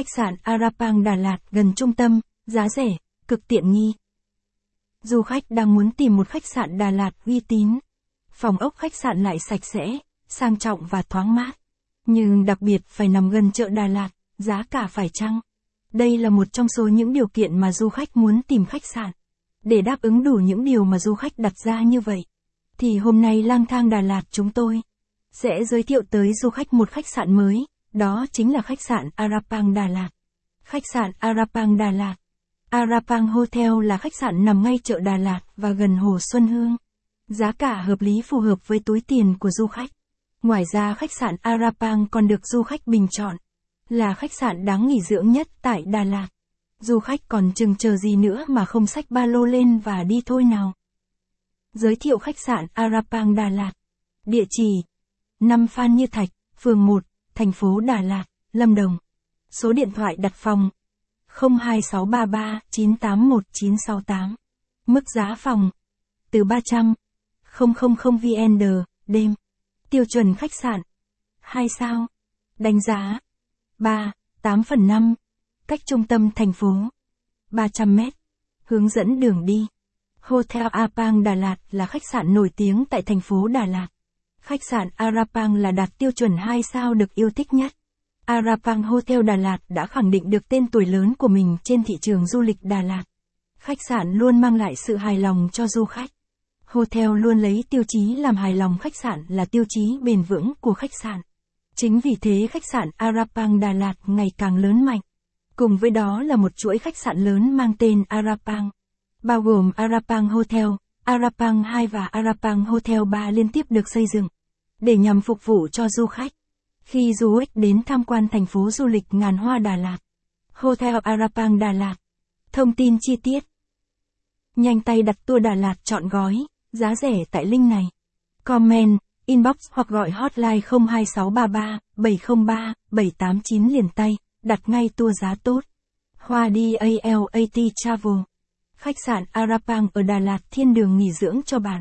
Khách sạn Arapang Đà Lạt gần trung tâm, giá rẻ, cực tiện nghi. Du khách đang muốn tìm một khách sạn Đà Lạt uy tín. Phòng ốc khách sạn lại sạch sẽ, sang trọng và thoáng mát. Nhưng đặc biệt phải nằm gần chợ Đà Lạt, giá cả phải chăng? Đây là một trong số những điều kiện mà du khách muốn tìm khách sạn. Để đáp ứng đủ những điều mà du khách đặt ra như vậy, thì hôm nay lang thang Đà Lạt chúng tôi sẽ giới thiệu tới du khách một khách sạn mới, đó chính là khách sạn Arapang Đà Lạt. Khách sạn Arapang Đà Lạt Arapang Hotel là khách sạn nằm ngay chợ Đà Lạt và gần Hồ Xuân Hương. Giá cả hợp lý phù hợp với túi tiền của du khách. Ngoài ra khách sạn Arapang còn được du khách bình chọn là khách sạn đáng nghỉ dưỡng nhất tại Đà Lạt. Du khách còn chừng chờ gì nữa mà không xách ba lô lên và đi thôi nào. Giới thiệu khách sạn Arapang Đà Lạt. Địa chỉ 5 Phan Như Thạch, phường 1, thành phố Đà Lạt, Lâm Đồng. Số điện thoại đặt phòng 02633 981968. Mức giá phòng từ 300 000 VND đêm. Tiêu chuẩn khách sạn 2 sao. Đánh giá 3, 8 phần 5. Cách trung tâm thành phố 300 mét. Hướng dẫn đường đi. Hotel Apang Đà Lạt là khách sạn nổi tiếng tại thành phố Đà Lạt. Khách sạn Arapang là đạt tiêu chuẩn 2 sao được yêu thích nhất. Arapang Hotel Đà Lạt đã khẳng định được tên tuổi lớn của mình trên thị trường du lịch Đà Lạt. Khách sạn luôn mang lại sự hài lòng cho du khách. Hotel luôn lấy tiêu chí làm hài lòng khách sạn là tiêu chí bền vững của khách sạn. Chính vì thế khách sạn Arapang Đà Lạt ngày càng lớn mạnh. Cùng với đó là một chuỗi khách sạn lớn mang tên Arapang, bao gồm Arapang Hotel, Arapang 2 và Arapang Hotel 3 liên tiếp được xây dựng để nhằm phục vụ cho du khách. Khi du khách đến tham quan thành phố du lịch ngàn hoa Đà Lạt, Hotel Arapang Đà Lạt. Thông tin chi tiết. Nhanh tay đặt tour Đà Lạt chọn gói, giá rẻ tại link này. Comment, inbox hoặc gọi hotline 02633 703 789 liền tay, đặt ngay tour giá tốt. Hoa đi ALAT Travel. Khách sạn Arapang ở Đà Lạt thiên đường nghỉ dưỡng cho bạn.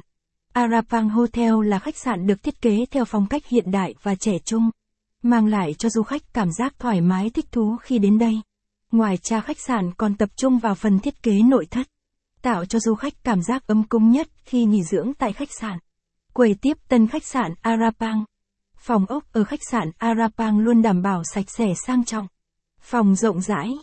Arapang Hotel là khách sạn được thiết kế theo phong cách hiện đại và trẻ trung, mang lại cho du khách cảm giác thoải mái thích thú khi đến đây. Ngoài ra khách sạn còn tập trung vào phần thiết kế nội thất, tạo cho du khách cảm giác ấm cúng nhất khi nghỉ dưỡng tại khách sạn. Quầy tiếp tân khách sạn Arapang. Phòng ốc ở khách sạn Arapang luôn đảm bảo sạch sẽ sang trọng. Phòng rộng rãi,